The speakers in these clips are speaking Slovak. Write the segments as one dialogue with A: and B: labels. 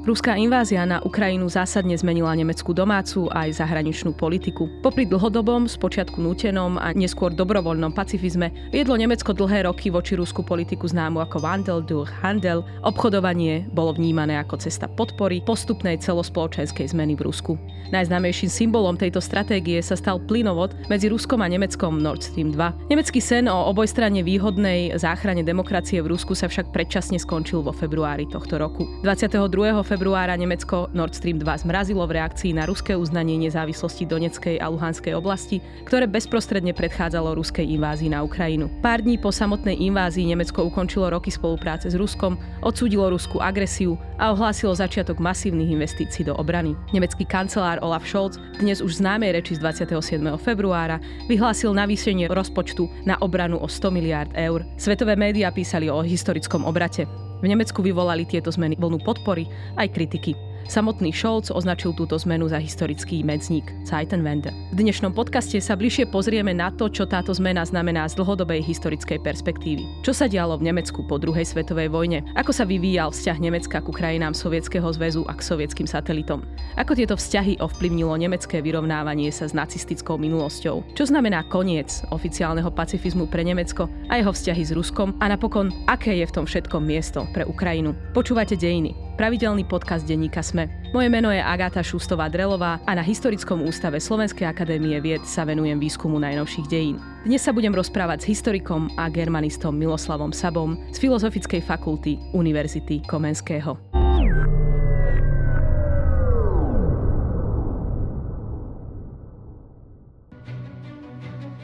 A: Ruská invázia na Ukrajinu zásadne zmenila nemeckú domácu aj zahraničnú politiku. Popri dlhodobom, spočiatku nútenom a neskôr dobrovoľnom pacifizme viedlo Nemecko dlhé roky voči Rusku politiku známu ako Wandel durch Handel. Obchodovanie bolo vnímané ako cesta podpory postupnej celospoločenskej zmeny v Rusku. Najznámejším symbolom tejto stratégie sa stal plynovod medzi Ruskom a Nemeckom Nord Stream 2. Nemecký sen o obojstranne výhodnej záchrane demokracie v Rusku sa však predčasne skončil vo februári tohto roku. 22 februára Nemecko Nord Stream 2 zmrazilo v reakcii na ruské uznanie nezávislosti Doneckej a Luhanskej oblasti, ktoré bezprostredne predchádzalo ruskej invázii na Ukrajinu. Pár dní po samotnej invázii Nemecko ukončilo roky spolupráce s Ruskom, odsúdilo ruskú agresiu a ohlásilo začiatok masívnych investícií do obrany. Nemecký kancelár Olaf Scholz dnes už známej reči z 27. februára vyhlásil navýšenie rozpočtu na obranu o 100 miliárd eur. Svetové médiá písali o historickom obrate. V Nemecku vyvolali tieto zmeny vlnu podpory aj kritiky. Samotný Scholz označil túto zmenu za historický medzník Zeitenwende. V dnešnom podcaste sa bližšie pozrieme na to, čo táto zmena znamená z dlhodobej historickej perspektívy. Čo sa dialo v Nemecku po druhej svetovej vojne? Ako sa vyvíjal vzťah Nemecka ku krajinám Sovietskeho zväzu a k sovietským satelitom? Ako tieto vzťahy ovplyvnilo nemecké vyrovnávanie sa s nacistickou minulosťou? Čo znamená koniec oficiálneho pacifizmu pre Nemecko a jeho vzťahy s Ruskom? A napokon, aké je v tom všetkom miesto pre Ukrajinu? Počúvate dejiny pravidelný podcast denníka Sme. Moje meno je Agáta Šustová-Drelová a na Historickom ústave Slovenskej akadémie vied sa venujem výskumu najnovších dejín. Dnes sa budem rozprávať s historikom a germanistom Miloslavom Sabom z Filozofickej fakulty Univerzity Komenského.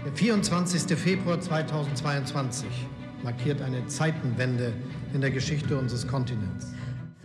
B: Der 24. Februar 2022 markiert eine Zeitenwende in der Geschichte unseres Kontinents.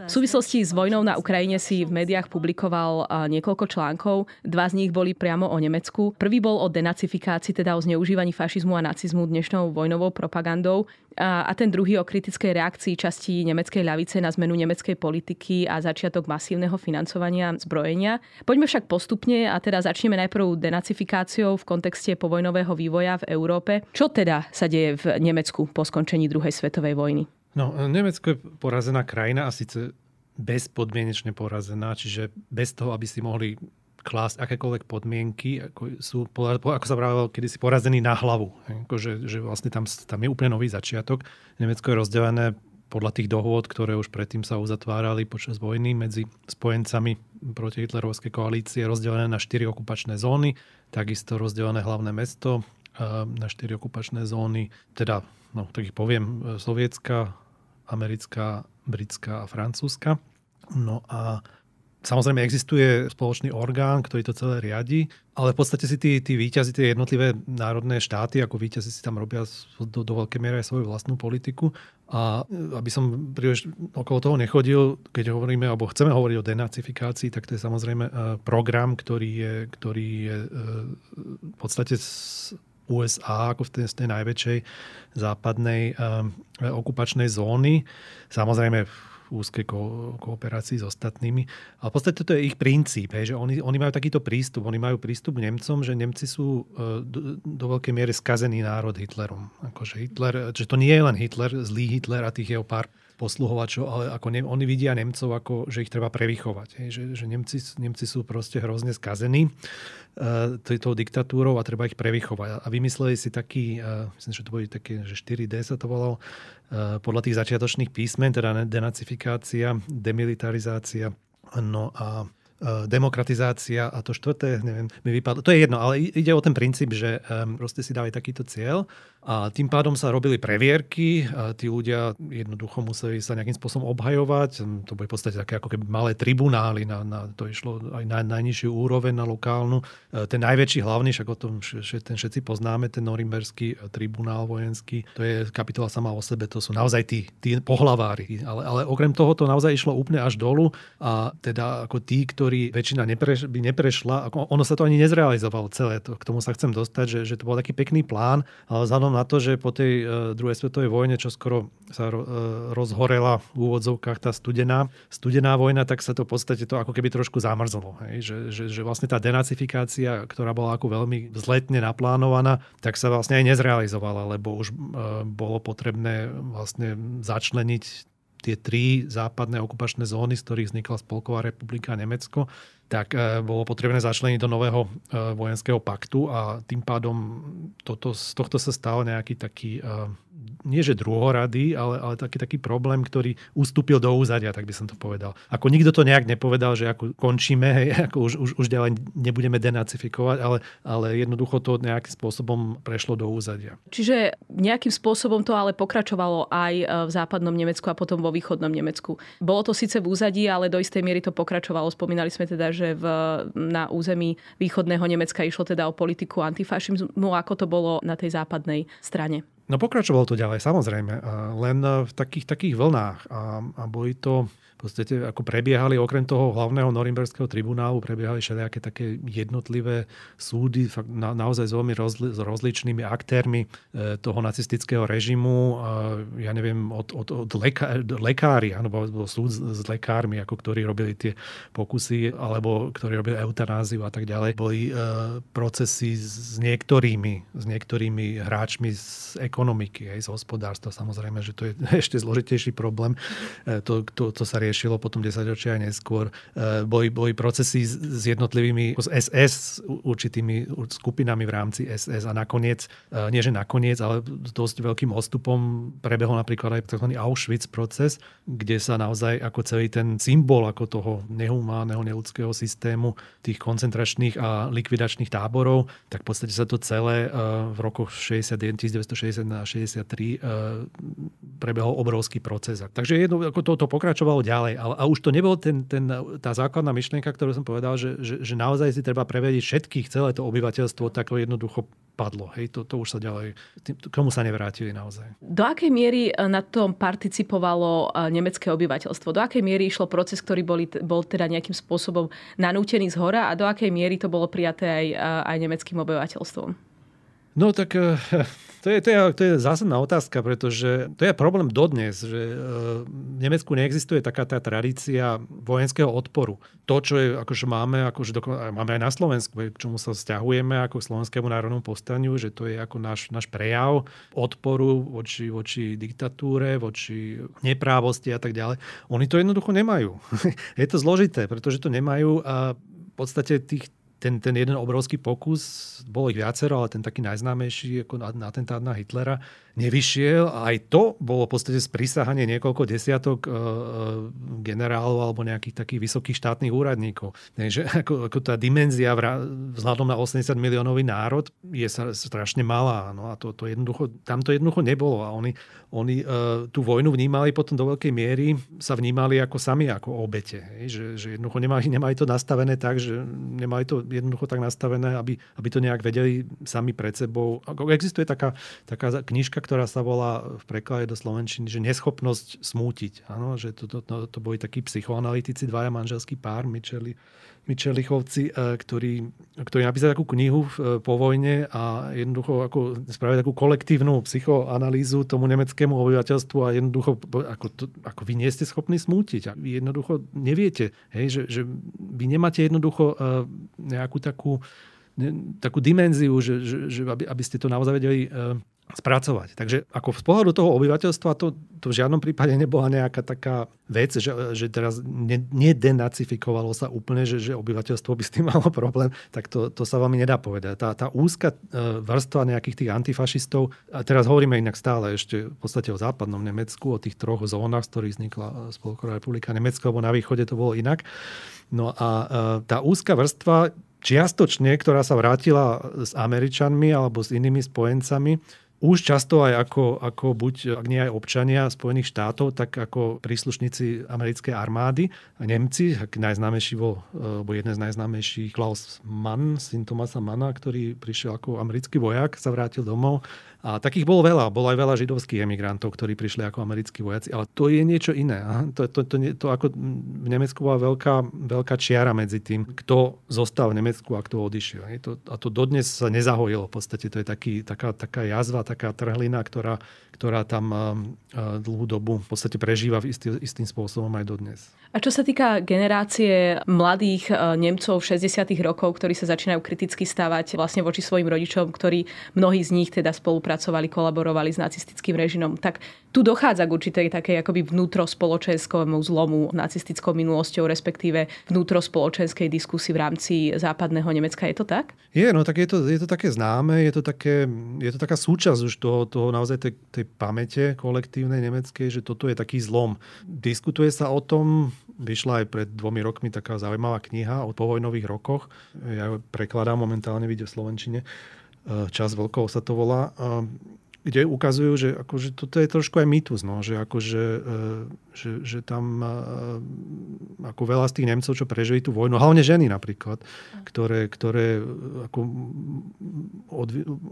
A: V súvislosti s vojnou na Ukrajine si v médiách publikoval niekoľko článkov. Dva z nich boli priamo o Nemecku. Prvý bol o denacifikácii, teda o zneužívaní fašizmu a nacizmu dnešnou vojnovou propagandou. A ten druhý o kritickej reakcii časti nemeckej ľavice na zmenu nemeckej politiky a začiatok masívneho financovania zbrojenia. Poďme však postupne a teda začneme najprv denacifikáciou v kontexte povojnového vývoja v Európe. Čo teda sa deje v Nemecku po skončení druhej svetovej vojny?
C: No, Nemecko je porazená krajina a síce bezpodmienečne porazená, čiže bez toho, aby si mohli klásť akékoľvek podmienky, ako, sú, ako sa vravelo, kedy si porazený na hlavu. Ako, že, že vlastne tam, tam je úplne nový začiatok. Nemecko je rozdelené podľa tých dohôd, ktoré už predtým sa uzatvárali počas vojny medzi spojencami proti hitlerovskej koalície, rozdelené na štyri okupačné zóny, takisto rozdelené hlavné mesto na štyri okupačné zóny, teda, no tak ich poviem, sovietská, americká, britská a francúzska. No a Samozrejme existuje spoločný orgán, ktorý to celé riadi, ale v podstate si tí, tí výťazí, tie jednotlivé národné štáty, ako výťazí si tam robia do, do veľkej miery aj svoju vlastnú politiku. A aby som príliš okolo toho nechodil, keď hovoríme, alebo chceme hovoriť o denacifikácii, tak to je samozrejme e, program, ktorý je, ktorý je e, v podstate USA ako v tej, tej najväčšej západnej um, okupačnej zóny. Samozrejme v úzkej ko- kooperácii s ostatnými. Ale v podstate to je ich princíp, hej, že oni, oni majú takýto prístup. Oni majú prístup k Nemcom, že Nemci sú uh, do, do veľkej miery skazený národ Hitlerom. Akože Hitler, že to nie je len Hitler, zlý Hitler a tých jeho pár posluhovačov, ale ako ne, oni vidia Nemcov ako, že ich treba prevychovať. Hej, že, že Nemci, Nemci sú proste hrozne skazení uh, tou diktatúrou a treba ich prevychovať. A vymysleli si taký, uh, myslím, že to boli také, že 4D sa to volalo, uh, podľa tých začiatočných písmen, teda denacifikácia, demilitarizácia, no a demokratizácia a to štvrté, neviem, mi vypadlo. To je jedno, ale ide o ten princíp, že proste si dali takýto cieľ a tým pádom sa robili previerky a tí ľudia jednoducho museli sa nejakým spôsobom obhajovať. To boli v podstate také ako keby malé tribunály, na, na, to išlo aj na najnižšiu úroveň, na lokálnu. E, ten najväčší hlavný, však o tom ten všetci poznáme, ten norimberský eh, tribunál vojenský, to je kapitola sama o sebe, to sú naozaj tí, tí pohlavári. Ale, ale okrem toho to naozaj išlo úplne až dolu a teda ako tí, ktorí väčšina nepreš, by neprešla. Ako ono sa to ani nezrealizovalo celé. To, k tomu sa chcem dostať, že, že to bol taký pekný plán, ale vzhľadom na to, že po tej uh, druhej svetovej vojne, čo skoro sa uh, rozhorela v úvodzovkách tá studená, studená vojna, tak sa to v podstate to ako keby trošku zamrzlo. Hej? Že, že, že vlastne tá denacifikácia, ktorá bola ako veľmi vzletne naplánovaná, tak sa vlastne aj nezrealizovala, lebo už uh, bolo potrebné vlastne začleniť tie tri západné okupačné zóny, z ktorých vznikla Spolková republika Nemecko, tak e, bolo potrebné začleniť do nového e, vojenského paktu a tým pádom toto, z tohto sa stal nejaký taký nie že druhorady, ale, ale taký, taký problém, ktorý ustúpil do úzadia, tak by som to povedal. Ako nikto to nejak nepovedal, že ako končíme, hej, ako už, už, už ďalej nebudeme denacifikovať, ale, ale jednoducho to nejakým spôsobom prešlo do úzadia.
A: Čiže nejakým spôsobom to ale pokračovalo aj e, v západnom Nemecku a potom vo východnom Nemecku. Bolo to síce v úzadí, ale do istej miery to pokračovalo. Spomínali sme teda, že v, na území východného Nemecka išlo teda o politiku antifašizmu, ako to bolo na tej západnej strane.
C: No pokračovalo to ďalej, samozrejme, len v takých, takých vlnách. A, a boli to podstate ako prebiehali okrem toho hlavného norimberského tribunálu, prebiehali všelijaké také jednotlivé súdy fakt na, naozaj s veľmi rozli, s rozličnými aktérmi e, toho nacistického režimu. E, ja neviem, od, od, od leka, lekári, alebo súd s, s lekármi, ako ktorí robili tie pokusy, alebo ktorí robili eutanáziu a tak ďalej. Boli e, procesy s niektorými, s niektorými hráčmi z ekonomiky, aj z hospodárstva. Samozrejme, že to je ešte zložitejší problém. E, to, to, to sa rie riešilo potom 10 ročia aj neskôr. E, boli, boli procesy s jednotlivými s SS, určitými skupinami v rámci SS a nakoniec, e, nie že nakoniec, ale s dosť veľkým odstupom prebehol napríklad aj tzv. Auschwitz proces, kde sa naozaj ako celý ten symbol ako toho nehumánneho, neludského systému tých koncentračných a likvidačných táborov, tak v podstate sa to celé e, v rokoch 61, 1960 a 63 prebehol obrovský proces. Takže jedno, ako to, to pokračovalo ďalej ďalej. Ale, a už to nebol ten, ten, tá základná myšlienka, ktorú som povedal, že, že, že naozaj si treba prevediť všetkých, celé to obyvateľstvo tak jednoducho padlo. Hej, to, to už sa ďalej, k tomu sa nevrátili naozaj.
A: Do akej miery e, na tom participovalo e, nemecké obyvateľstvo? Do akej miery išlo proces, ktorý boli, bol teda nejakým spôsobom nanútený z hora a do akej miery to bolo prijaté aj, e, aj nemeckým obyvateľstvom?
C: No tak eh, to je, to, je, to je zásadná otázka, pretože to je problém dodnes, že eh, v Nemecku neexistuje taká tá tradícia vojenského odporu. To, čo je, akože máme, akože doko, máme aj na Slovensku, k čomu sa vzťahujeme ako k slovenskému národnom povstaniu, že to je ako náš, náš prejav odporu voči, voči diktatúre, voči neprávosti a tak ďalej. Oni to jednoducho nemajú. je to zložité, pretože to nemajú a v podstate tých, ten, ten jeden obrovský pokus, bolo ich viacero, ale ten taký najznámejší ako atentát na Hitlera, nevyšiel. Aj to bolo v podstate sprísahanie niekoľko desiatok uh, generálov alebo nejakých takých vysokých štátnych úradníkov. Takže ako, ako tá dimenzia vzhľadom na 80 miliónový národ je strašne malá. No a to, to jednoducho, tam to jednoducho nebolo. A oni, oni uh, tú vojnu vnímali potom do veľkej miery, sa vnímali ako sami ako obete. Že, že jednoducho nemali, nemali to nastavené tak, že nemali to jednoducho tak nastavené, aby, aby to nejak vedeli sami pred sebou. Existuje taká, taká knižka, ktorá sa volá v preklade do Slovenčiny, že neschopnosť smútiť. Áno, že to, to, to, to boli takí psychoanalytici, dvaja manželský pár, Micheli, Michelichovci, e, ktorí, ktorí napísali takú knihu e, po vojne a jednoducho ako spravili takú kolektívnu psychoanalýzu tomu nemeckému obyvateľstvu a jednoducho ako, to, ako vy nie ste schopní smútiť a vy jednoducho neviete, hej, že, že vy nemáte jednoducho e, nejakú takú takú dimenziu, že, že, že aby, aby ste to naozaj vedeli spracovať. Takže ako z pohľadu toho obyvateľstva to, to v žiadnom prípade nebola nejaká taká vec, že, že teraz nedenacifikovalo sa úplne, že, že obyvateľstvo by s tým malo problém, tak to, to sa veľmi nedá povedať. Tá, tá úzka e, vrstva nejakých tých antifašistov, a teraz hovoríme inak stále ešte v podstate o západnom Nemecku, o tých troch zónach, z ktorých vznikla Spolková republika Nemecko, lebo na východe to bolo inak. No a e, tá úzka vrstva čiastočne, ktorá sa vrátila s Američanmi alebo s inými spojencami, už často aj ako, ako buď, ak nie aj občania Spojených štátov, tak ako príslušníci americkej armády. A Nemci, ak najznámejší bol, e, bol jeden z najznámejších Klaus Mann, syn Tomasa Manna, ktorý prišiel ako americký vojak, sa vrátil domov a takých bolo veľa. Bolo aj veľa židovských emigrantov, ktorí prišli ako americkí vojaci. Ale to je niečo iné. To, to, to, to ako v Nemecku bola veľká, veľká čiara medzi tým, kto zostal v Nemecku a kto odišiel. A to dodnes sa nezahojilo. V podstate to je taký, taká, taká jazva, taká trhlina, ktorá, ktorá tam dlhú dobu v podstate prežíva istý, istým spôsobom aj dodnes.
A: A čo sa týka generácie mladých Nemcov 60. rokov, ktorí sa začínajú kriticky stávať vlastne voči svojim rodičom, ktorí mnohí z nich teda spolupracovali, kolaborovali s nacistickým režimom, tak tu dochádza k určitej takej akoby vnútrospoločenskému zlomu nacistickou minulosťou, respektíve vnútrospoločenskej diskusii v rámci západného Nemecka. Je to tak?
C: Je, no tak je to, je to také známe, je to, také, je to taká súčasť už toho, toho naozaj tej, tej pamäte kolektívnej nemeckej, že toto je taký zlom. Diskutuje sa o tom, vyšla aj pred dvomi rokmi taká zaujímavá kniha o povojnových rokoch. Ja ju prekladám momentálne, vidie v Slovenčine. Čas veľkov sa to volá kde ukazujú, že akože toto je trošku aj mýtus, no, že, akože, e, že, že tam e, ako veľa z tých Nemcov, čo prežili tú vojnu, hlavne ženy napríklad, ktoré, ktoré ako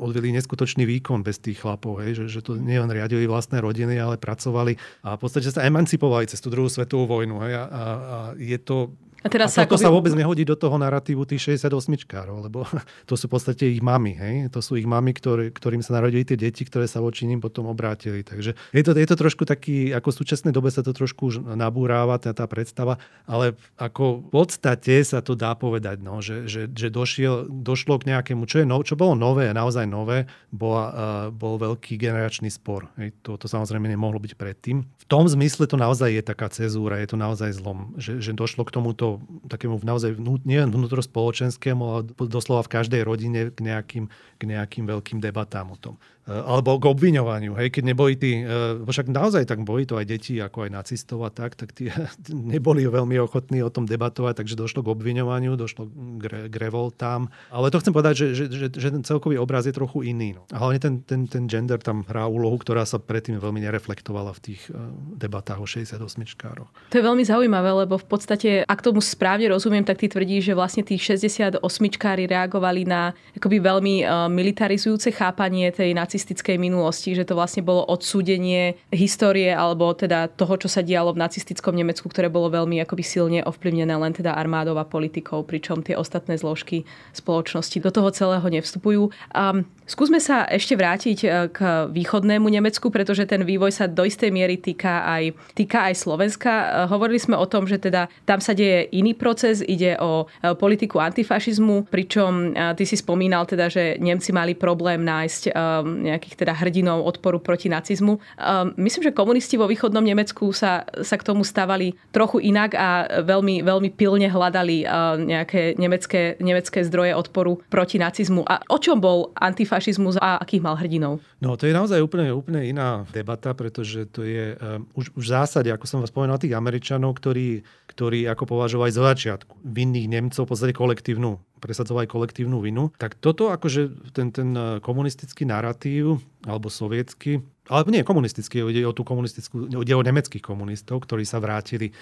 C: odvili neskutočný výkon bez tých chlapov, hej, že, že to nielen riadili vlastné rodiny, ale pracovali a v podstate sa emancipovali cez tú druhú svetovú vojnu. Hej, a, a je to a, teraz a toto akoby... sa vôbec nehodí do toho narratívu tých 68-čkárov, lebo to sú v podstate ich mamy. Hej? To sú ich mamy, ktorý, ktorým sa narodili tie deti, ktoré sa voči ním potom obrátili. Takže je to, je to trošku taký, ako v súčasnej dobe sa to trošku už nabúráva, tá, tá predstava, ale ako v podstate sa to dá povedať, no, že, že, že došiel, došlo k nejakému, čo, je no, čo bolo nové, naozaj nové, bola, uh, bol veľký generačný spor. Hej? To, to samozrejme nemohlo byť predtým. V tom zmysle to naozaj je taká cezúra, je to naozaj zlom, že, že došlo k tomuto takému naozaj vnú, nie vnútrospoločenskému, ale doslova v každej rodine k nejakým, k nejakým veľkým debatám o tom. Eh, alebo k obviňovaniu. Hej, keď neboli tí, eh, však naozaj tak boli to aj deti, ako aj nacistov a tak, tak tí neboli veľmi ochotní o tom debatovať, takže došlo k obviňovaniu, došlo k, k revoltám. Ale to chcem povedať, že, že, že, že ten celkový obraz je trochu iný. No. A hlavne ten, ten, ten gender tam hrá úlohu, ktorá sa predtým veľmi nereflektovala v tých eh, debatách o 68 čkároch.
A: To je veľmi zaujímavé, lebo v podstate, ak tomu správne rozumiem, tak ty tvrdí, že vlastne tí 68 čkári reagovali na akoby veľmi militarizujúce chápanie tej nacistickej nacistickej minulosti, že to vlastne bolo odsúdenie histórie alebo teda toho, čo sa dialo v nacistickom Nemecku, ktoré bolo veľmi akoby silne ovplyvnené len teda armádou a politikou, pričom tie ostatné zložky spoločnosti do toho celého nevstupujú. Um, skúsme sa ešte vrátiť e, k východnému Nemecku, pretože ten vývoj sa do istej miery týka aj, týka aj Slovenska. E, hovorili sme o tom, že teda tam sa deje iný proces, ide o e, politiku antifašizmu, pričom ty si spomínal teda, že Nemci mali problém nájsť nejakých teda hrdinov odporu proti nacizmu. Ehm, myslím, že komunisti vo východnom Nemecku sa, sa k tomu stávali trochu inak a veľmi, veľmi pilne hľadali ehm, nejaké nemecké, nemecké zdroje odporu proti nacizmu. A o čom bol antifašizmus a akých mal hrdinov?
C: No to je naozaj úplne, úplne iná debata, pretože to je um, už, už v zásade, ako som vás spomenul, tých Američanov, ktorí, ktorí ako považovali zo začiatku vinných Nemcov v podstate kolektívnu presadzovali kolektívnu vinu. Tak toto akože ten, ten eh, komunistický narratív, alebo sovietský, ale nie komunistický, ide o tú komunistickú, ide o nemeckých komunistov, ktorí sa vrátili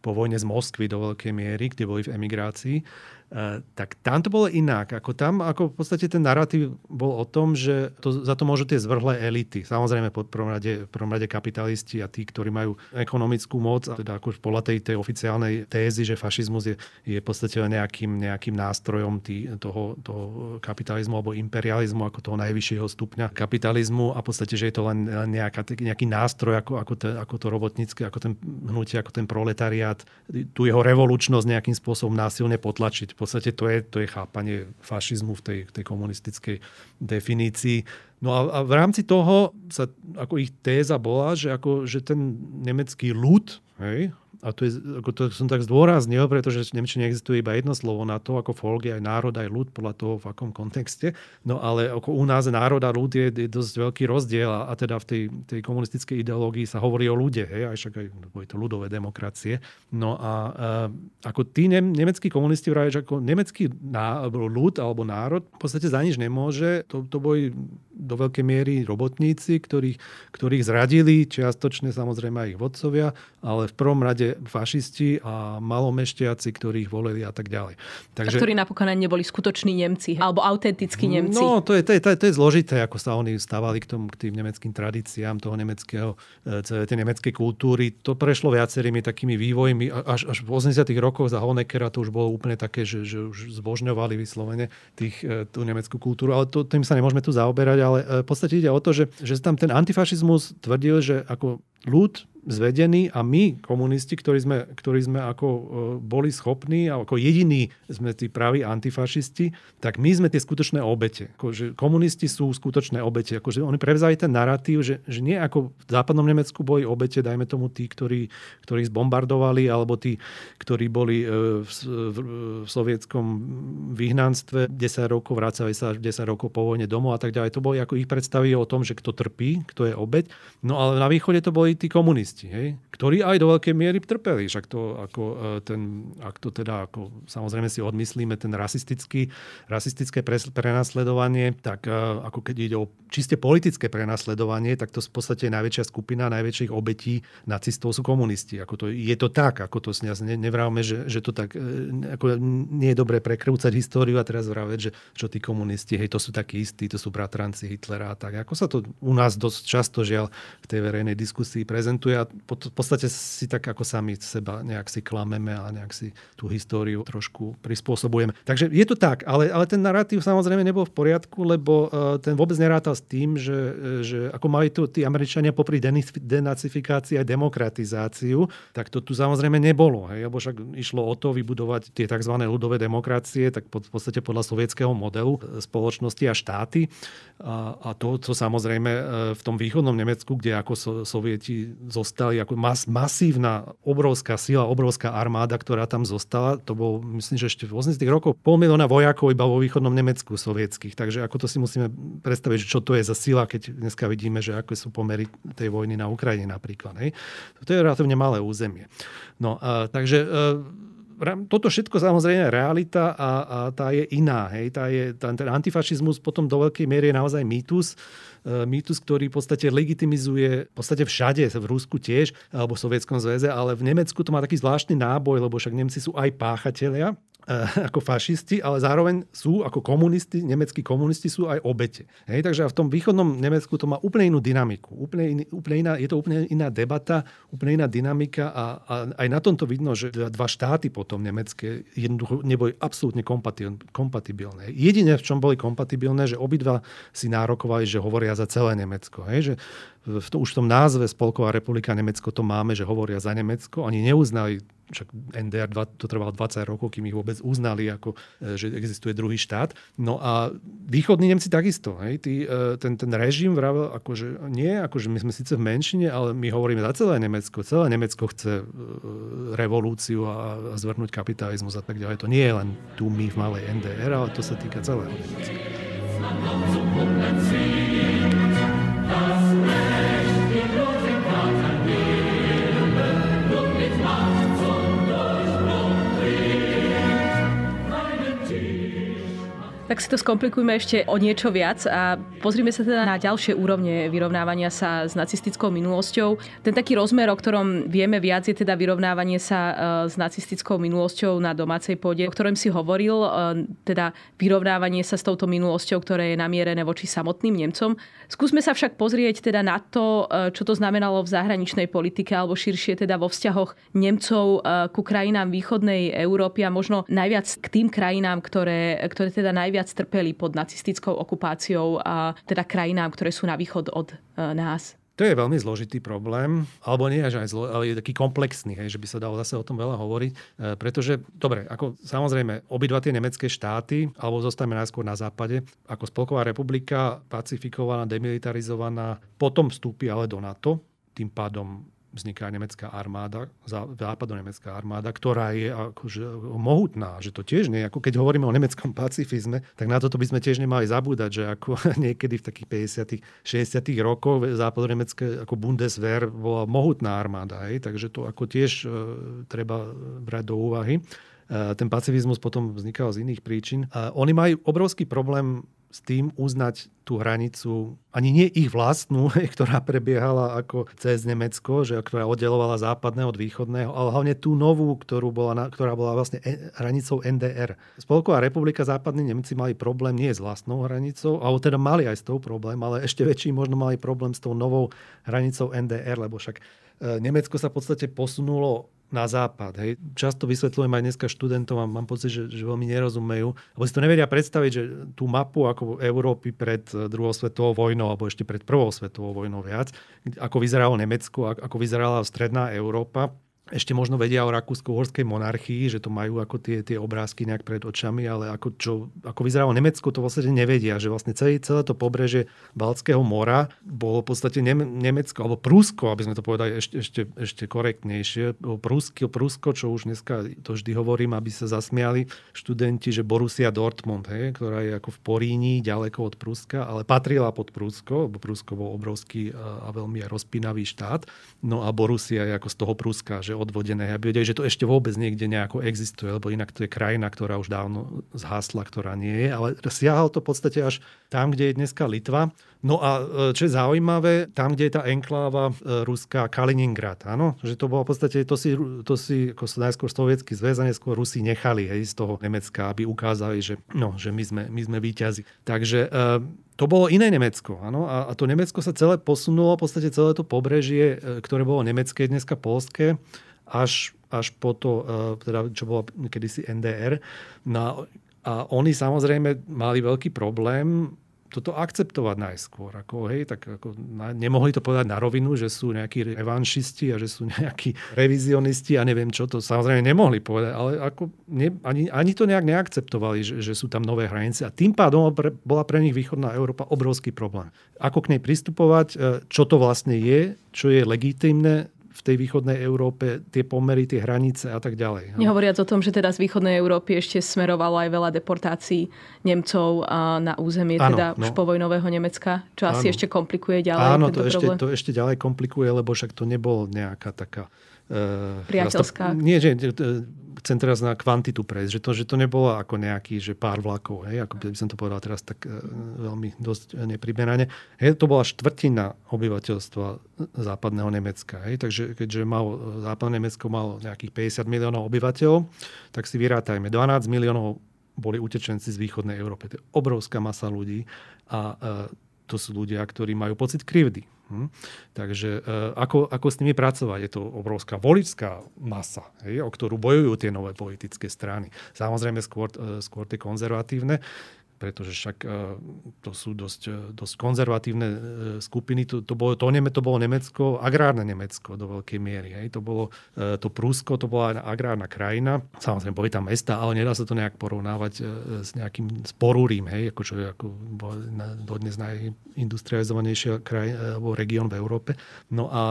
C: po vojne z Moskvy do veľkej miery, kde boli v emigrácii Eh, tak tam to bolo inak. Ako tam, ako v podstate ten narratív bol o tom, že to, za to môžu tie zvrhlé elity. Samozrejme, pod prvom rade, prvom rade kapitalisti a tí, ktorí majú ekonomickú moc, a teda ako podľa tej, tej oficiálnej tézy, že fašizmus je, je v podstate nejakým, nejakým nástrojom tý, toho, toho kapitalizmu alebo imperializmu ako toho najvyššieho stupňa kapitalizmu a v podstate, že je to len, len nejaká, nejaký nástroj ako, ako, te, ako to robotnícke, ako ten hnutie, ako ten proletariát, tu jeho revolučnosť nejakým spôsobom násilne potlačiť v podstate to je, to je chápanie fašizmu v tej, tej komunistickej definícii. No a, a v rámci toho sa, ako ich téza bola, že, ako, že ten nemecký ľud, hej, a to, je, ako to som tak zdôraznil, pretože v Nemčine existuje iba jedno slovo na to, ako folk je aj národ, aj ľud, podľa toho, v akom kontexte. No ale ako u nás národ a ľud je, je dosť veľký rozdiel a, a teda v tej, tej komunistickej ideológii sa hovorí o ľude, hej, aj však aj boli to ľudové demokracie. No a, a ako tí ne, nemeckí komunisti vraj, že ako nemecký ná, ľud alebo národ v podstate za nič nemôže, to, to boli do veľkej miery robotníci, ktorých, ktorých zradili, čiastočne samozrejme aj ich vodcovia, ale v prvom rade proste fašisti a malomešťaci, ktorých volili a tak ďalej.
A: Takže... A ktorí napokon neboli skutoční Nemci, alebo autentickí Nemci.
C: No, to je, to, je, to, je, to je zložité, ako sa oni stávali k, tomu, k tým nemeckým tradíciám toho nemeckého, e, tej nemeckej kultúry. To prešlo viacerými takými vývojmi. Až, až v 80 rokoch za Honeckera to už bolo úplne také, že, že už zbožňovali vyslovene tých, e, tú nemeckú kultúru. Ale to, tým sa nemôžeme tu zaoberať, ale e, v podstate ide o to, že, že tam ten antifašizmus tvrdil, že ako ľud zvedení a my, komunisti, ktorí sme, ktorí sme ako e, boli schopní ako jediní sme tí praví antifašisti, tak my sme tie skutočné obete. Ako, že komunisti sú skutočné obete. Ako, že oni prevzali ten narratív, že, že nie ako v západnom Nemecku boli obete, dajme tomu tí, ktorí, ktorí zbombardovali, alebo tí, ktorí boli e, v, v, v sovietskom vyhnanstve 10 rokov, vracali sa 10 rokov po vojne domov a tak ďalej. To boli ako ich predstavy o tom, že kto trpí, kto je obeť. No ale na východe to boli tí komunisti komunisti, hej, ktorí aj do veľkej miery trpeli. Však to, ako, e, ten, ak to teda, ako, samozrejme si odmyslíme ten rasistický, rasistické prenasledovanie, tak e, ako keď ide o čiste politické prenasledovanie, tak to v podstate najväčšia skupina najväčších obetí nacistov sú komunisti. Ako to, je to tak, ako to ne, nevrávame, že, že to tak e, ako nie je dobré prekrúcať históriu a teraz vraveť, že čo tí komunisti, hej, to sú takí istí, to sú bratranci Hitlera a tak. Ako sa to u nás dosť často žiaľ v tej verejnej diskusii prezentuje a v podstate si tak ako sami seba nejak si klameme a nejak si tú históriu trošku prispôsobujeme. Takže je to tak, ale, ale ten narratív samozrejme nebol v poriadku, lebo uh, ten vôbec nerátal s tým, že, že ako mali tu tí Američania popri denacifikácii aj demokratizáciu, tak to tu samozrejme nebolo. Hej? Lebo však išlo o to vybudovať tie tzv. ľudové demokracie, tak v podstate podľa sovietského modelu e, spoločnosti a štáty. A, a to, to samozrejme e, v tom východnom Nemecku, kde ako so, sovieti zostali zostali ako mas, masívna, obrovská sila, obrovská armáda, ktorá tam zostala. To bol, myslím, že ešte v 80 rokov pol milióna vojakov iba vo východnom Nemecku sovietských. Takže ako to si musíme predstaviť, čo to je za sila, keď dneska vidíme, že aké sú pomery tej vojny na Ukrajine napríklad. Hej. To je relatívne malé územie. No, a, takže a, toto všetko samozrejme realita a, a tá je iná. Hej. Tá je, ten, ten antifašizmus potom do veľkej miery je naozaj mýtus E, mýtus, ktorý v podstate legitimizuje v podstate všade, v Rusku tiež, alebo v Sovietskom zväze, ale v Nemecku to má taký zvláštny náboj, lebo však Nemci sú aj páchatelia ako fašisti, ale zároveň sú ako komunisti, nemeckí komunisti sú aj obete. Hej, takže v tom východnom Nemecku to má úplne inú dynamiku. Úplne, iný, úplne iná, je to úplne iná debata, úplne iná dynamika a, a aj na tomto vidno, že dva štáty potom nemecké jednoducho neboli absolútne kompatibilné. Jediné, v čom boli kompatibilné, že obidva si nárokovali, že hovoria za celé Nemecko. Hej, že v to, už v tom názve Spolková republika Nemecko to máme, že hovoria za Nemecko. Oni neuznali, však NDR to trvalo 20 rokov, kým ich vôbec uznali, ako, e, že existuje druhý štát. No a východní Nemci takisto. Hej, tí, e, ten, ten režim vravel, akože nie, akože my sme síce v menšine, ale my hovoríme za celé Nemecko. Celé Nemecko chce e, revolúciu a, a zvrhnúť kapitalizmus a tak ďalej. To nie je len tu my v malej NDR, ale to sa týka celého Nemecka.
A: Tak si to skomplikujme ešte o niečo viac a pozrime sa teda na ďalšie úrovne vyrovnávania sa s nacistickou minulosťou. Ten taký rozmer, o ktorom vieme viac, je teda vyrovnávanie sa e, s nacistickou minulosťou na domácej pôde, o ktorom si hovoril, e, teda vyrovnávanie sa s touto minulosťou, ktoré je namierené voči samotným Nemcom. Skúsme sa však pozrieť teda na to, e, čo to znamenalo v zahraničnej politike alebo širšie teda vo vzťahoch Nemcov ku krajinám východnej Európy a možno najviac k tým krajinám, ktoré, ktoré teda najviac najviac trpeli pod nacistickou okupáciou a teda krajinám, ktoré sú na východ od e, nás.
C: To je veľmi zložitý problém, alebo nie až aj zlo, ale je taký komplexný, hej, že by sa dalo zase o tom veľa hovoriť. E, pretože, dobre, ako samozrejme, obidva tie nemecké štáty, alebo zostajeme najskôr na západe, ako Spolková republika, pacifikovaná, demilitarizovaná, potom vstúpi ale do NATO, tým pádom vzniká nemecká armáda, západonemecká armáda, ktorá je akože mohutná, že to tiež nie, ako keď hovoríme o nemeckom pacifizme, tak na toto by sme tiež nemali zabúdať, že ako niekedy v takých 50 60 rokoch západonemecké ako Bundeswehr bola mohutná armáda, hej, takže to ako tiež e, treba brať do úvahy. E, ten pacifizmus potom vznikal z iných príčin. A oni majú obrovský problém s tým uznať tú hranicu, ani nie ich vlastnú, ktorá prebiehala ako cez Nemecko, že, ktorá oddelovala západného od východného, ale hlavne tú novú, ktorú bola, ktorá bola vlastne e, hranicou NDR. Spolková republika západní Nemci mali problém nie s vlastnou hranicou, alebo teda mali aj s tou problém, ale ešte väčší možno mali problém s tou novou hranicou NDR, lebo však e, Nemecko sa v podstate posunulo na západ. Hej. Často vysvetľujem aj dneska študentom a mám pocit, že, že veľmi nerozumejú, lebo si to nevedia predstaviť, že tú mapu ako Európy pred eh, druhou svetovou vojnou alebo ešte pred prvou svetovou vojnou viac, ako vyzeralo Nemecko, ako vyzerala stredná Európa, ešte možno vedia o rakúsko-uhorskej monarchii, že to majú ako tie, tie obrázky nejak pred očami, ale ako, čo, ako vyzeralo Nemecko, to vlastne nevedia, že vlastne celé, celé to pobreže Balckého mora bolo v podstate Nemecko, alebo Prusko, aby sme to povedali ešte, ešte, ešte korektnejšie. Prusko, Prusko, čo už dneska to vždy hovorím, aby sa zasmiali študenti, že Borussia Dortmund, hej, ktorá je ako v Poríni, ďaleko od Pruska, ale patrila pod Prusko, lebo Prusko bol obrovský a veľmi rozpínavý štát. No a Borussia je ako z toho Pruska, že odvodené, aby vedeli, že to ešte vôbec niekde nejako existuje, lebo inak to je krajina, ktorá už dávno zhasla, ktorá nie je, ale siahal to v podstate až tam, kde je dneska Litva. No a e, čo je zaujímavé, tam, kde je tá enkláva e, ruská Kaliningrad, áno, že to bolo v podstate, to si, to si ako najskôr sovietský zväz a neskôr Rusi nechali hej, z toho Nemecka, aby ukázali, že, no, že my sme, my sme víťazi. Takže e, to bolo iné Nemecko. Áno? A, to Nemecko sa celé posunulo, v podstate celé to pobrežie, ktoré bolo nemecké, dneska polské, až, až po to, uh, teda, čo bolo kedysi NDR. No, a oni samozrejme mali veľký problém toto akceptovať najskôr. Ako, hej, tak ako, na, nemohli to povedať na rovinu, že sú nejakí revanšisti a že sú nejakí revizionisti a neviem čo, to samozrejme nemohli povedať, ale ako ne, ani, ani to nejak neakceptovali, že, že sú tam nové hranice a tým pádom pre, bola pre nich východná Európa obrovský problém. Ako k nej pristupovať, e, čo to vlastne je, čo je legitimné, v tej východnej Európe tie pomery, tie hranice a tak ďalej.
A: No. Nehovoriac o tom, že teda z východnej Európy ešte smerovalo aj veľa deportácií Nemcov na územie ano, teda no. už povojnového Nemecka, čo ano. asi ešte komplikuje ďalej
C: Áno, to ešte, to ešte ďalej komplikuje, lebo však to nebolo nejaká taká...
A: Uh, Priateľská.
C: nie, že chcem teraz na kvantitu prejsť, že to, že to nebolo ako nejaký, že pár vlakov, hej, ako by som to povedal teraz tak e, veľmi dosť nepriberane. Hej, to bola štvrtina obyvateľstva západného Nemecka. Hej, takže keďže mal, západné Nemecko malo nejakých 50 miliónov obyvateľov, tak si vyrátajme, 12 miliónov boli utečenci z východnej Európy. To je obrovská masa ľudí a e, to sú ľudia, ktorí majú pocit krivdy. Hm? Takže e, ako, ako s nimi pracovať? Je to obrovská voličská masa, hej, o ktorú bojujú tie nové politické strany. Samozrejme skôr, e, skôr tie konzervatívne, pretože však e, to sú dosť, e, dosť konzervatívne e, skupiny. To, to, bolo, to, to bolo Nemecko, agrárne Nemecko do veľkej miery. Hej. To bolo to Prúsko, to bola agrárna krajina. Samozrejme, boli tam mesta, ale nedá sa to nejak porovnávať s nejakým sporúrím, hej, ako čo je ako dodnes najindustrializovanejšia kraj, alebo región v Európe. No a, a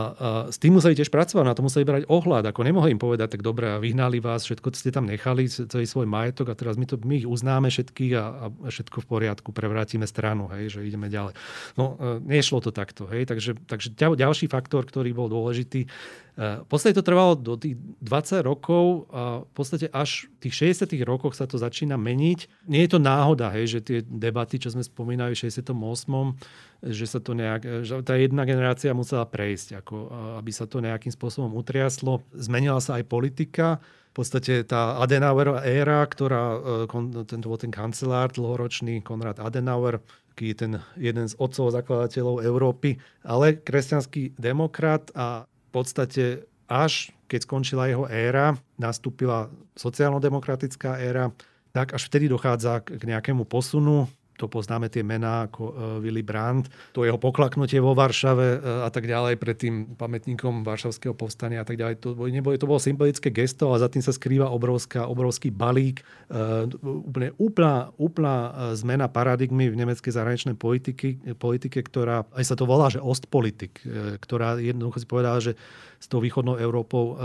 C: s tým museli tiež pracovať, na to museli brať ohľad. Ako nemohli im povedať, tak dobre, vyhnali vás, všetko ste tam nechali, celý svoj majetok a teraz my, to, my ich uznáme všetkých a, a všetko v poriadku, prevrátime stranu, hej, že ideme ďalej. No, e, nešlo to takto, hej, takže, takže ďalší faktor, ktorý bol dôležitý, e, v podstate to trvalo do tých 20 rokov a v podstate až v tých 60 rokoch sa to začína meniť. Nie je to náhoda, hej, že tie debaty, čo sme spomínali v 68 že sa to nejak, že tá jedna generácia musela prejsť, ako, aby sa to nejakým spôsobom utriaslo. Zmenila sa aj politika, podstate tá Adenauerová éra, ktorá, e, ten, to bol ten kancelár dlhoročný, Konrad Adenauer, taký ten jeden z otcov zakladateľov Európy, ale kresťanský demokrat a v podstate až keď skončila jeho éra, nastúpila sociálno-demokratická éra, tak až vtedy dochádza k nejakému posunu to poznáme tie mená ako uh, Willy Brandt, to jeho poklaknutie vo Varšave uh, a tak ďalej pred tým pamätníkom Varšavského povstania a tak ďalej. To, nebolo, to bolo symbolické gesto a za tým sa skrýva obrovská, obrovský balík. Uh, úplne úplná, úplná zmena paradigmy v nemeckej zahraničnej politiky, politike, ktorá, aj sa to volá, že Ostpolitik, ktorá jednoducho si povedala, že s tou východnou Európou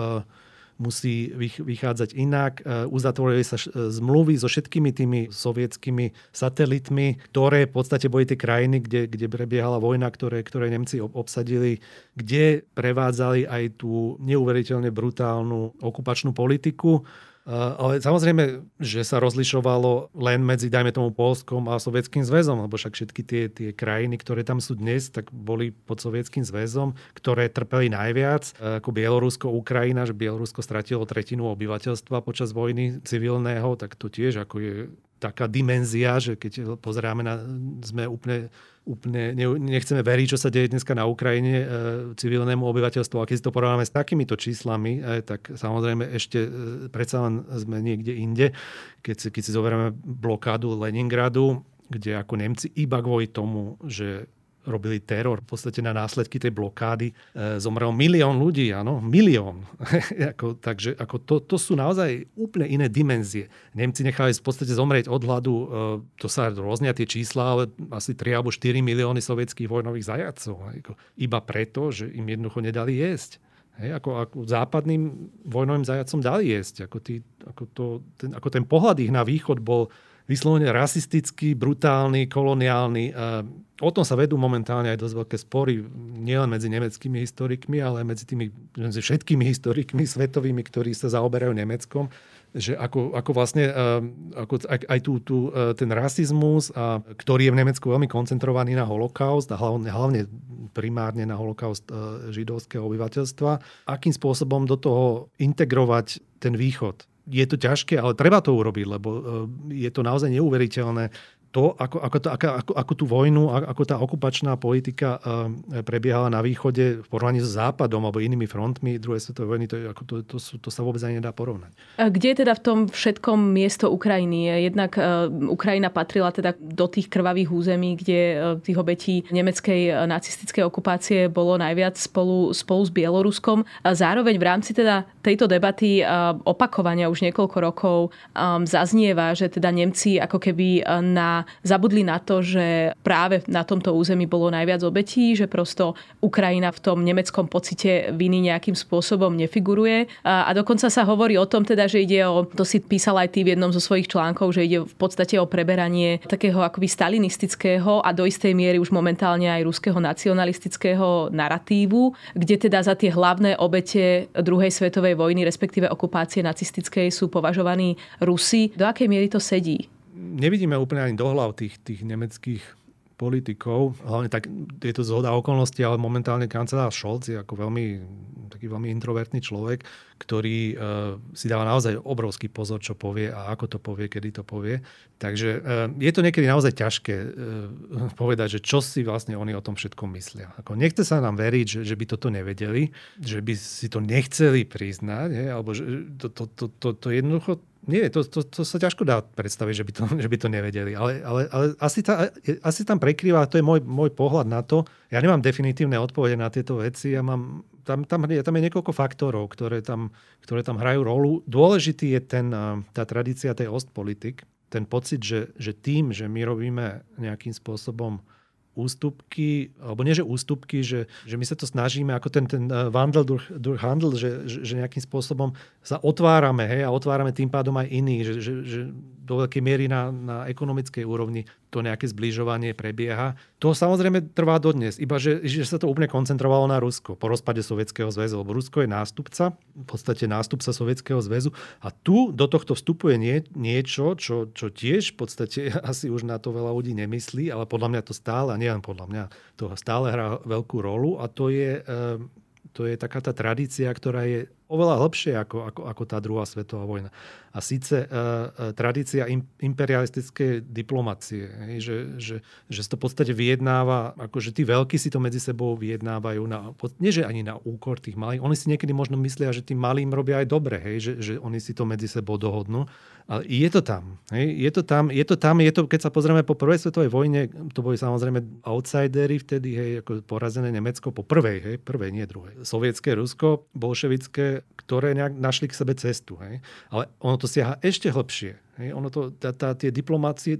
C: musí vychádzať inak. E, uzatvorili sa e, zmluvy so všetkými tými sovietskými satelitmi, ktoré v podstate boli tie krajiny, kde, kde prebiehala vojna, ktoré, ktoré Nemci obsadili, kde prevádzali aj tú neuveriteľne brutálnu okupačnú politiku Ale samozrejme, že sa rozlišovalo len medzi, dajme tomu, Polskom a Sovietským zväzom, lebo však všetky tie, tie krajiny, ktoré tam sú dnes, tak boli pod Sovietským zväzom, ktoré trpeli najviac, ako Bielorusko, Ukrajina, že Bielorusko stratilo tretinu obyvateľstva počas vojny civilného, tak to tiež ako je taká dimenzia, že keď pozeráme na, sme úplne, úplne nechceme veriť, čo sa deje dneska na Ukrajine e, civilnému obyvateľstvu. A keď si to porovnáme s takýmito číslami, e, tak samozrejme ešte e, predsa len sme niekde inde. Keď si, keď si zoberieme blokádu Leningradu, kde ako Nemci iba kvôli tomu, že robili teror v podstate na následky tej blokády. E, zomrel milión ľudí, áno, milión. ako, takže ako to, to sú naozaj úplne iné dimenzie. Nemci nechali v podstate zomrieť od hladu, e, to sa rôznia tie čísla, ale asi 3 alebo 4 milióny sovietských vojnových zajacov. Ako, iba preto, že im jednoducho nedali jesť. Hej, ako, ako západným vojnovým zajacom dali jesť. Ako, tí, ako, to, ten, ako ten pohľad ich na východ bol vyslovene rasistický, brutálny, koloniálny. O tom sa vedú momentálne aj dosť veľké spory, nielen medzi nemeckými historikmi, ale medzi tými medzi všetkými historikmi svetovými, ktorí sa zaoberajú Nemeckom že ako, ako vlastne ako aj, aj tú, e, ten rasizmus, a, ktorý je v Nemecku veľmi koncentrovaný na holokaust a hlavne, hlavne primárne na holokaust e, židovského obyvateľstva, akým spôsobom do toho integrovať ten východ je to ťažké, ale treba to urobiť, lebo e, je to naozaj neuveriteľné to, ako, ako, to, ako, ako, ako tú vojnu, ako tá okupačná politika prebiehala na východe v porovnaní s západom alebo inými frontmi druhej svetovej vojny, to, ako to, to, to, to sa vôbec ani nedá porovnať.
A: Kde je teda v tom všetkom miesto Ukrajiny? Jednak uh, Ukrajina patrila teda do tých krvavých území, kde uh, tých obetí nemeckej uh, nacistickej okupácie bolo najviac spolu, spolu s Bieloruskom. A zároveň v rámci teda tejto debaty opakovania už niekoľko rokov zaznieva, že teda Nemci ako keby na zabudli na to, že práve na tomto území bolo najviac obetí, že prosto Ukrajina v tom nemeckom pocite viny nejakým spôsobom nefiguruje. A, a dokonca sa hovorí o tom teda, že ide o, to si písal aj ty v jednom zo svojich článkov, že ide v podstate o preberanie takého akoby stalinistického a do istej miery už momentálne aj ruského nacionalistického narratívu, kde teda za tie hlavné obete druhej svetovej vojny, respektíve okupácie nacistickej sú považovaní Rusi. Do akej miery to sedí?
C: Nevidíme úplne ani dohlav tých, tých nemeckých politikov. Hlavne tak je to zhoda okolností, ale momentálne kancelár Scholz je ako veľmi, taký veľmi introvertný človek, ktorý uh, si dáva naozaj obrovský pozor, čo povie a ako to povie, kedy to povie. Takže uh, je to niekedy naozaj ťažké uh, povedať, že čo si vlastne oni o tom všetkom myslia. Ako nechce sa nám veriť, že, že by toto nevedeli, že by si to nechceli priznať, he, alebo že to, to, to, to, to jednoducho nie, to, to, to sa ťažko dá predstaviť, že by to, že by to nevedeli. Ale, ale, ale asi, ta, asi tam prekrýva, to je môj, môj pohľad na to. Ja nemám definitívne odpovede na tieto veci. Ja mám, tam, tam, tam je niekoľko faktorov, ktoré tam, ktoré tam hrajú rolu. Dôležitý je ten, tá tradícia tej Ostpolitik. Ten pocit, že, že tým, že my robíme nejakým spôsobom ústupky, alebo nie že ústupky, že, že my sa to snažíme ako ten, ten Wandel durch, durch Handel, že, že, že nejakým spôsobom sa otvárame hej, a otvárame tým pádom aj iných, že, že, že do veľkej miery na, na ekonomickej úrovni to nejaké zbližovanie prebieha. To samozrejme trvá dodnes, iba že, že sa to úplne koncentrovalo na Rusko po rozpade Sovietskeho zväzu, lebo Rusko je nástupca, v podstate nástupca Sovietskeho zväzu a tu do tohto vstupuje nie, niečo, čo, čo tiež v podstate asi už na to veľa ľudí nemyslí, ale podľa mňa to stále, a nielen podľa mňa, to stále hrá veľkú rolu a to je, eh, to je taká tá tradícia, ktorá je oveľa hlbšie ako, ako, ako tá druhá svetová vojna. A síce uh, uh, tradícia im, imperialistickej diplomacie, hej, že, že, že to v podstate vyjednáva, akože tí veľkí si to medzi sebou vyjednávajú, na, nie že ani na úkor tých malých, oni si niekedy možno myslia, že tým malým robia aj dobre, hej, že, že oni si to medzi sebou dohodnú, ale je to tam. Hej, je to tam, je to tam, je to, keď sa pozrieme po prvej svetovej vojne, to boli samozrejme outsidery vtedy, hej, ako porazené Nemecko po prvej, hej, prvej, nie druhej. Sovietské Rusko, bolševické ktoré nejak našli k sebe cestu. Hej? Ale ono to siaha ešte hlbšie. Hej, ono to, tá, tá, tie diplomati,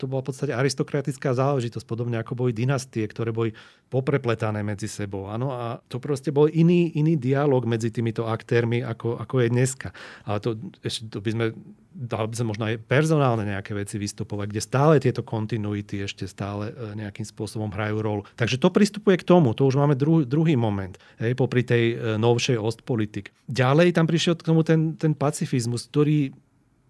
C: to bola v podstate aristokratická záležitosť, podobne ako boli dynastie, ktoré boli poprepletané medzi sebou. Áno, a to proste bol iný, iný dialog medzi týmito aktérmi, ako, ako je dneska. Ale to, ešte, to by sme dal by sa možno aj personálne nejaké veci vystupovať, kde stále tieto kontinuity ešte stále e, nejakým spôsobom hrajú rolu. Takže to pristupuje k tomu, to už máme druhý, druhý moment, hej, popri tej e, novšej ostpolitik. Ďalej tam prišiel k tomu ten, ten pacifizmus, ktorý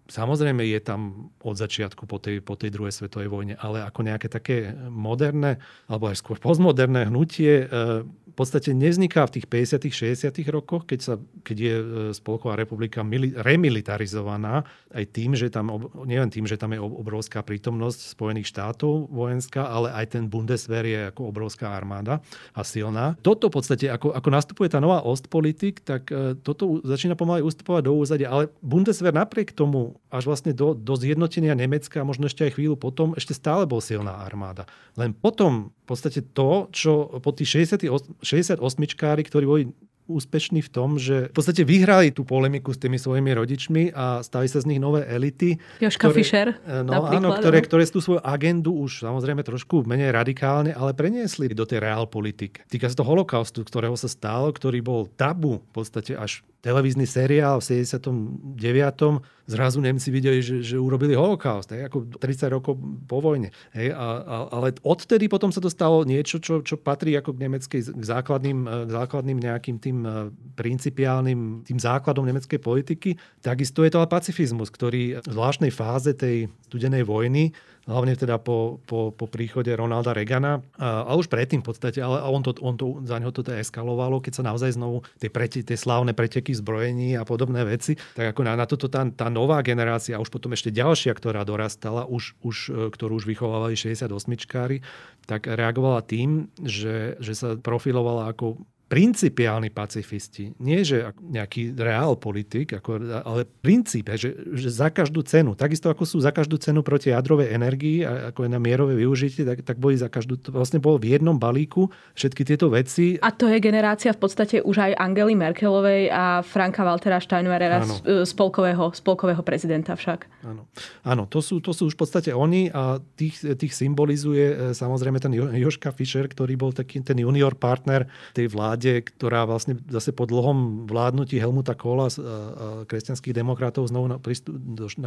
C: Samozrejme je tam od začiatku po tej, po tej druhej svetovej vojne, ale ako nejaké také moderné, alebo aj skôr postmoderné hnutie, e, v podstate nevzniká v tých 50 60 rokoch, keď, sa, keď je e, Spolková republika mili, remilitarizovaná, aj tým, že tam, nielen tým, že tam je obrovská prítomnosť Spojených štátov vojenská, ale aj ten Bundeswehr je ako obrovská armáda a silná. Toto v podstate, ako, ako nastupuje tá nová Ostpolitik, tak e, toto začína pomaly ustupovať do úzadia, ale Bundeswehr napriek tomu, až vlastne do, do zjednotenia Nemecka a možno ešte aj chvíľu potom, ešte stále bol silná armáda. Len potom v podstate to, čo po tých 60 68-čkári, ktorí boli úspešní v tom, že v podstate vyhrali tú polemiku s tými svojimi rodičmi a stali sa z nich nové elity.
A: Joška ktoré, Fischer
C: no, áno, ktoré, ktoré tú svoju agendu už samozrejme trošku menej radikálne, ale preniesli do tej realpolitik. Týka sa to holokaustu, ktorého sa stalo, ktorý bol tabu v podstate až televízny seriál v 79. Zrazu Nemci videli, že, že urobili holokaust, hej, ako 30 rokov po vojne. Hej, a, a, ale odtedy potom sa to stalo niečo, čo, čo patrí ako k nemeckej k základným, k základným nejakým tým e, principiálnym tým základom nemeckej politiky. Takisto je to ale pacifizmus, ktorý v zvláštnej fáze tej studenej vojny hlavne teda po, po, po príchode Ronalda Regana. A, a už predtým v podstate, ale on to, on to, za neho to teda eskalovalo, keď sa naozaj znovu tie, prete, tie slávne preteky zbrojení a podobné veci, tak ako na, na toto tá, tá nová generácia, a už potom ešte ďalšia, ktorá dorastala, už, už, e, ktorú už vychovávali 68-čkári, tak reagovala tým, že, že sa profilovala ako principiálni pacifisti, nie že nejaký reál politik, ako, ale princíp, že, že za každú cenu, takisto ako sú za každú cenu proti jadrovej energii, ako je na mierové využitie, tak, tak boli za každú, to vlastne bolo v jednom balíku všetky tieto veci.
A: A to je generácia v podstate už aj Angely Merkelovej a Franka Waltera Steinmeiera, e, spolkového, spolkového prezidenta však.
C: Áno, Áno to, sú, to sú už v podstate oni a tých, tých symbolizuje e, samozrejme ten Joška Fischer, ktorý bol taký ten junior partner tej vlády vláde, ktorá vlastne zase po dlhom vládnutí Helmuta Kohla a kresťanských demokratov znovu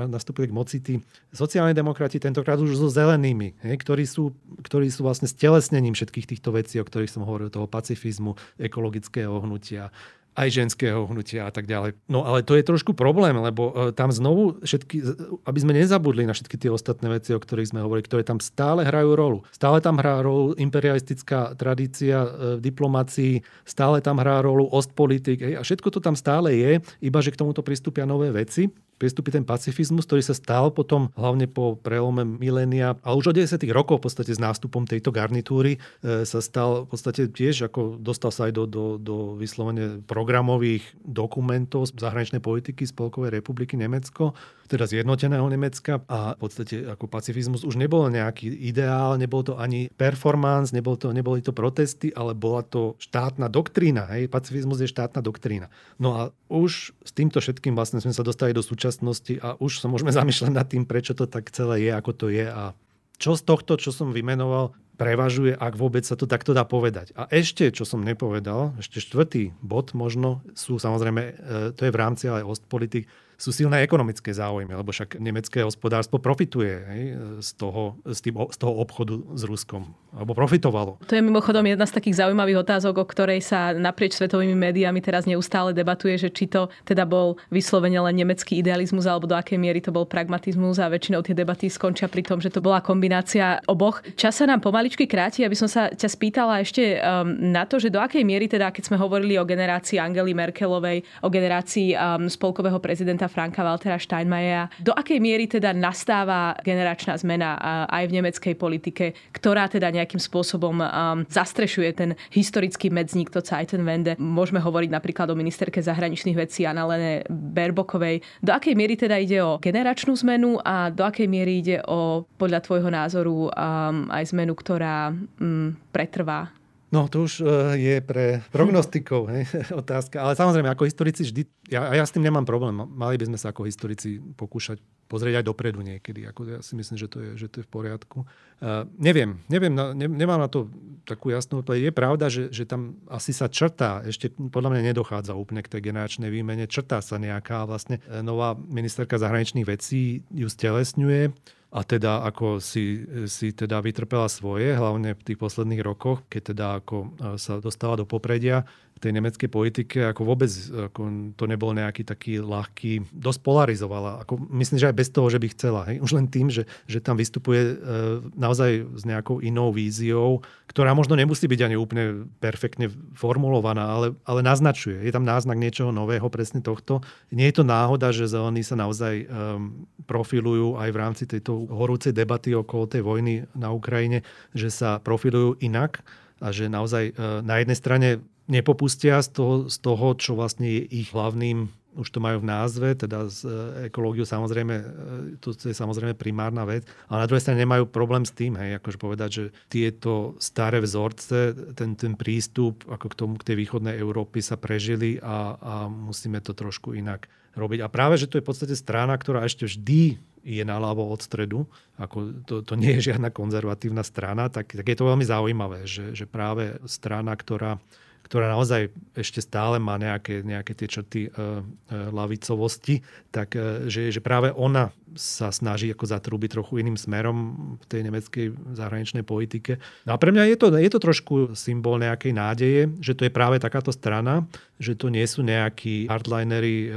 C: nastúpili k moci tí sociálni demokrati, tentokrát už so zelenými, hej, ktorí, sú, ktorí sú vlastne stelesnením všetkých týchto vecí, o ktorých som hovoril, toho pacifizmu, ekologického hnutia, aj ženského hnutia a tak ďalej. No ale to je trošku problém, lebo e, tam znovu všetky, aby sme nezabudli na všetky tie ostatné veci, o ktorých sme hovorili, ktoré tam stále hrajú rolu. Stále tam hrá rolu imperialistická tradícia e, v diplomácii, stále tam hrá rolu ostpolitik a všetko to tam stále je, iba že k tomuto pristúpia nové veci pristúpi ten pacifizmus, ktorý sa stal potom hlavne po prelome milénia a už od 10 rokov v podstate s nástupom tejto garnitúry e, sa stal v podstate tiež, ako dostal sa aj do, do, do vyslovene programových dokumentov z zahraničnej politiky Spolkovej republiky Nemecko, teda zjednoteného Nemecka a v podstate ako pacifizmus už nebol nejaký ideál, nebol to ani performance, nebol to, neboli to protesty, ale bola to štátna doktrína. Hej? Pacifizmus je štátna doktrína. No a už s týmto všetkým vlastne sme sa dostali do súčasnosti súčasnosti a už sa môžeme zamýšľať nad tým, prečo to tak celé je, ako to je a čo z tohto, čo som vymenoval, prevažuje, ak vôbec sa to takto dá povedať. A ešte, čo som nepovedal, ešte štvrtý bod možno sú samozrejme, e, to je v rámci ale Ostpolitik, sú silné ekonomické záujmy, lebo však nemecké hospodárstvo profituje hej, z, toho, z, tým, z toho obchodu s Ruskom. Alebo profitovalo.
A: To je mimochodom jedna z takých zaujímavých otázok, o ktorej sa naprieč svetovými médiami teraz neustále debatuje, že či to teda bol vyslovene len nemecký idealizmus, alebo do akej miery to bol pragmatizmus a väčšinou tie debaty skončia pri tom, že to bola kombinácia oboch. Čas sa nám pomaličky kráti, aby som sa ťa spýtala ešte um, na to, že do akej miery teda, keď sme hovorili o generácii Angely Merkelovej, o generácii um, spolkového prezidenta Franka Waltera Steinmeiera. Do akej miery teda nastáva generačná zmena aj v nemeckej politike, ktorá teda nejakým spôsobom zastrešuje ten historický medzník, to Zeitenwende. Môžeme hovoriť napríklad o ministerke zahraničných vecí Annalene Berbokovej. Do akej miery teda ide o generačnú zmenu a do akej miery ide o, podľa tvojho názoru, aj zmenu, ktorá pretrvá
C: No to už uh, je pre prognostikov hej, otázka. Ale samozrejme, ako historici vždy, ja, ja s tým nemám problém. Mali by sme sa ako historici pokúšať pozrieť aj dopredu niekedy. Ako ja si myslím, že to je, že to je v poriadku. Uh, neviem, neviem ne, nemám na to takú jasnú odpoveď. Je pravda, že, že tam asi sa črtá, ešte podľa mňa nedochádza úplne k tej generačnej výmene, črtá sa nejaká vlastne nová ministerka zahraničných vecí ju stelesňuje a teda ako si, si teda vytrpela svoje, hlavne v tých posledných rokoch, keď teda ako sa dostala do popredia tej nemeckej politike, ako vôbec ako to nebol nejaký taký ľahký, dosť polarizovala. Ako, myslím, že aj bez toho, že by chcela. Hej? Už len tým, že, že tam vystupuje e, naozaj s nejakou inou víziou, ktorá možno nemusí byť ani úplne perfektne formulovaná, ale, ale naznačuje. Je tam náznak niečoho nového, presne tohto. Nie je to náhoda, že zelení sa naozaj e, profilujú aj v rámci tejto horúcej debaty okolo tej vojny na Ukrajine, že sa profilujú inak a že naozaj e, na jednej strane nepopustia z toho, z toho, čo vlastne je ich hlavným už to majú v názve, teda z e, ekológiu samozrejme, e, to je samozrejme primárna vec, ale na druhej strane nemajú problém s tým, hej, akože povedať, že tieto staré vzorce, ten, ten prístup ako k tomu, k tej východnej Európy sa prežili a, a musíme to trošku inak robiť. A práve, že to je v podstate strana, ktorá ešte vždy je naľavo od stredu, ako to, to nie je žiadna konzervatívna strana, tak, tak je to veľmi zaujímavé, že, že práve strana, ktorá ktorá naozaj ešte stále má nejaké, nejaké tie črty e, e, lavicovosti, tak e, že, že práve ona sa snaží ako zatrúbiť trochu iným smerom v tej nemeckej zahraničnej politike. No a pre mňa je to, je to trošku symbol nejakej nádeje, že to je práve takáto strana, že to nie sú nejakí hardlinery, e,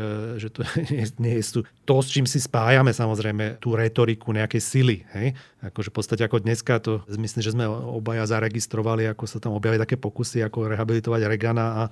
C: že to nie, nie sú to, s čím si spájame samozrejme tú retoriku nejakej sily. Hej? Akože v podstate ako dneska to, myslím, že sme obaja zaregistrovali, ako sa tam objavili také pokusy, ako rehabilitovať Regana a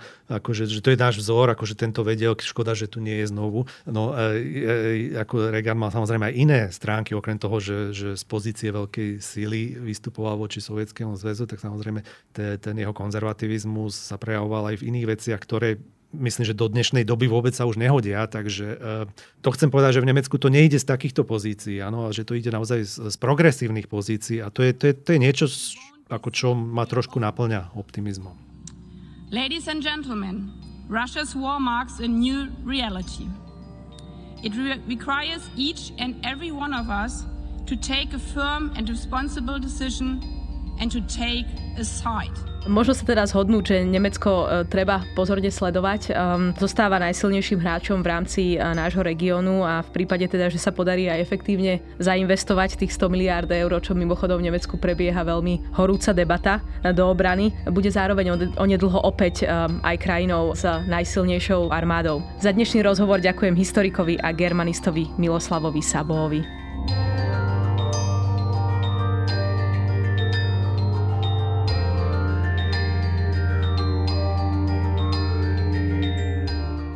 C: akože, že to je náš vzor, akože tento vedel, škoda, že tu nie je znovu. No, e, e, ako Regan mal samozrejme aj iné stránky, okrem toho, že, že z pozície veľkej síly vystupoval voči Sovietskému zväzu, tak samozrejme ten jeho konzervativizmus sa prejavoval aj v iných veciach, ktoré myslím, že do dnešnej doby vôbec sa už nehodia, takže uh, to chcem povedať, že v Nemecku to nejde z takýchto pozícií, áno, že to ide naozaj z, z progresívnych pozícií a to je, to je, to je niečo, ako čo ma trošku naplňa optimizmom. Ladies and gentlemen, Russia's war marks a new reality. It re- requires each and every one of us to take a firm and responsible decision and to take a side. Možno sa teda zhodnú, že Nemecko e, treba pozorne sledovať. Um, zostáva najsilnejším hráčom v rámci uh, nášho regiónu a v prípade teda, že sa podarí aj efektívne zainvestovať tých 100 miliárd eur, čo mimochodom v Nemecku prebieha veľmi horúca debata do obrany, bude zároveň onedlho opäť aj krajinou s najsilnejšou armádou. Za dnešný rozhovor ďakujem historikovi a germanistovi Miloslavovi Sabóvi.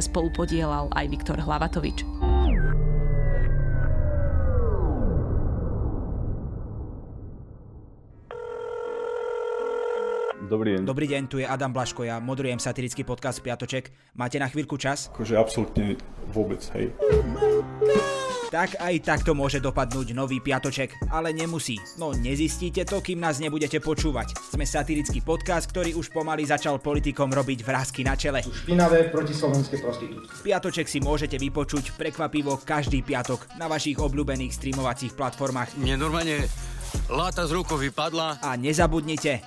C: sa spolu podielal aj Viktor Hlavatovič.
D: Dobrý deň.
E: Dobrý deň, tu je Adam Blaško, ja moderujem satirický podcast Piatoček. Máte na chvíľku čas?
D: Akože absolútne vôbec, hej.
E: Tak aj takto môže dopadnúť nový piatoček, ale nemusí. No nezistíte to, kým nás nebudete počúvať. Sme satirický podcast, ktorý už pomaly začal politikom robiť vrázky na čele.
F: Špinavé protislovenské prostitútky.
E: Piatoček si môžete vypočuť prekvapivo každý piatok na vašich obľúbených streamovacích platformách.
G: Mne normálne láta z rukou vypadla.
E: A nezabudnite,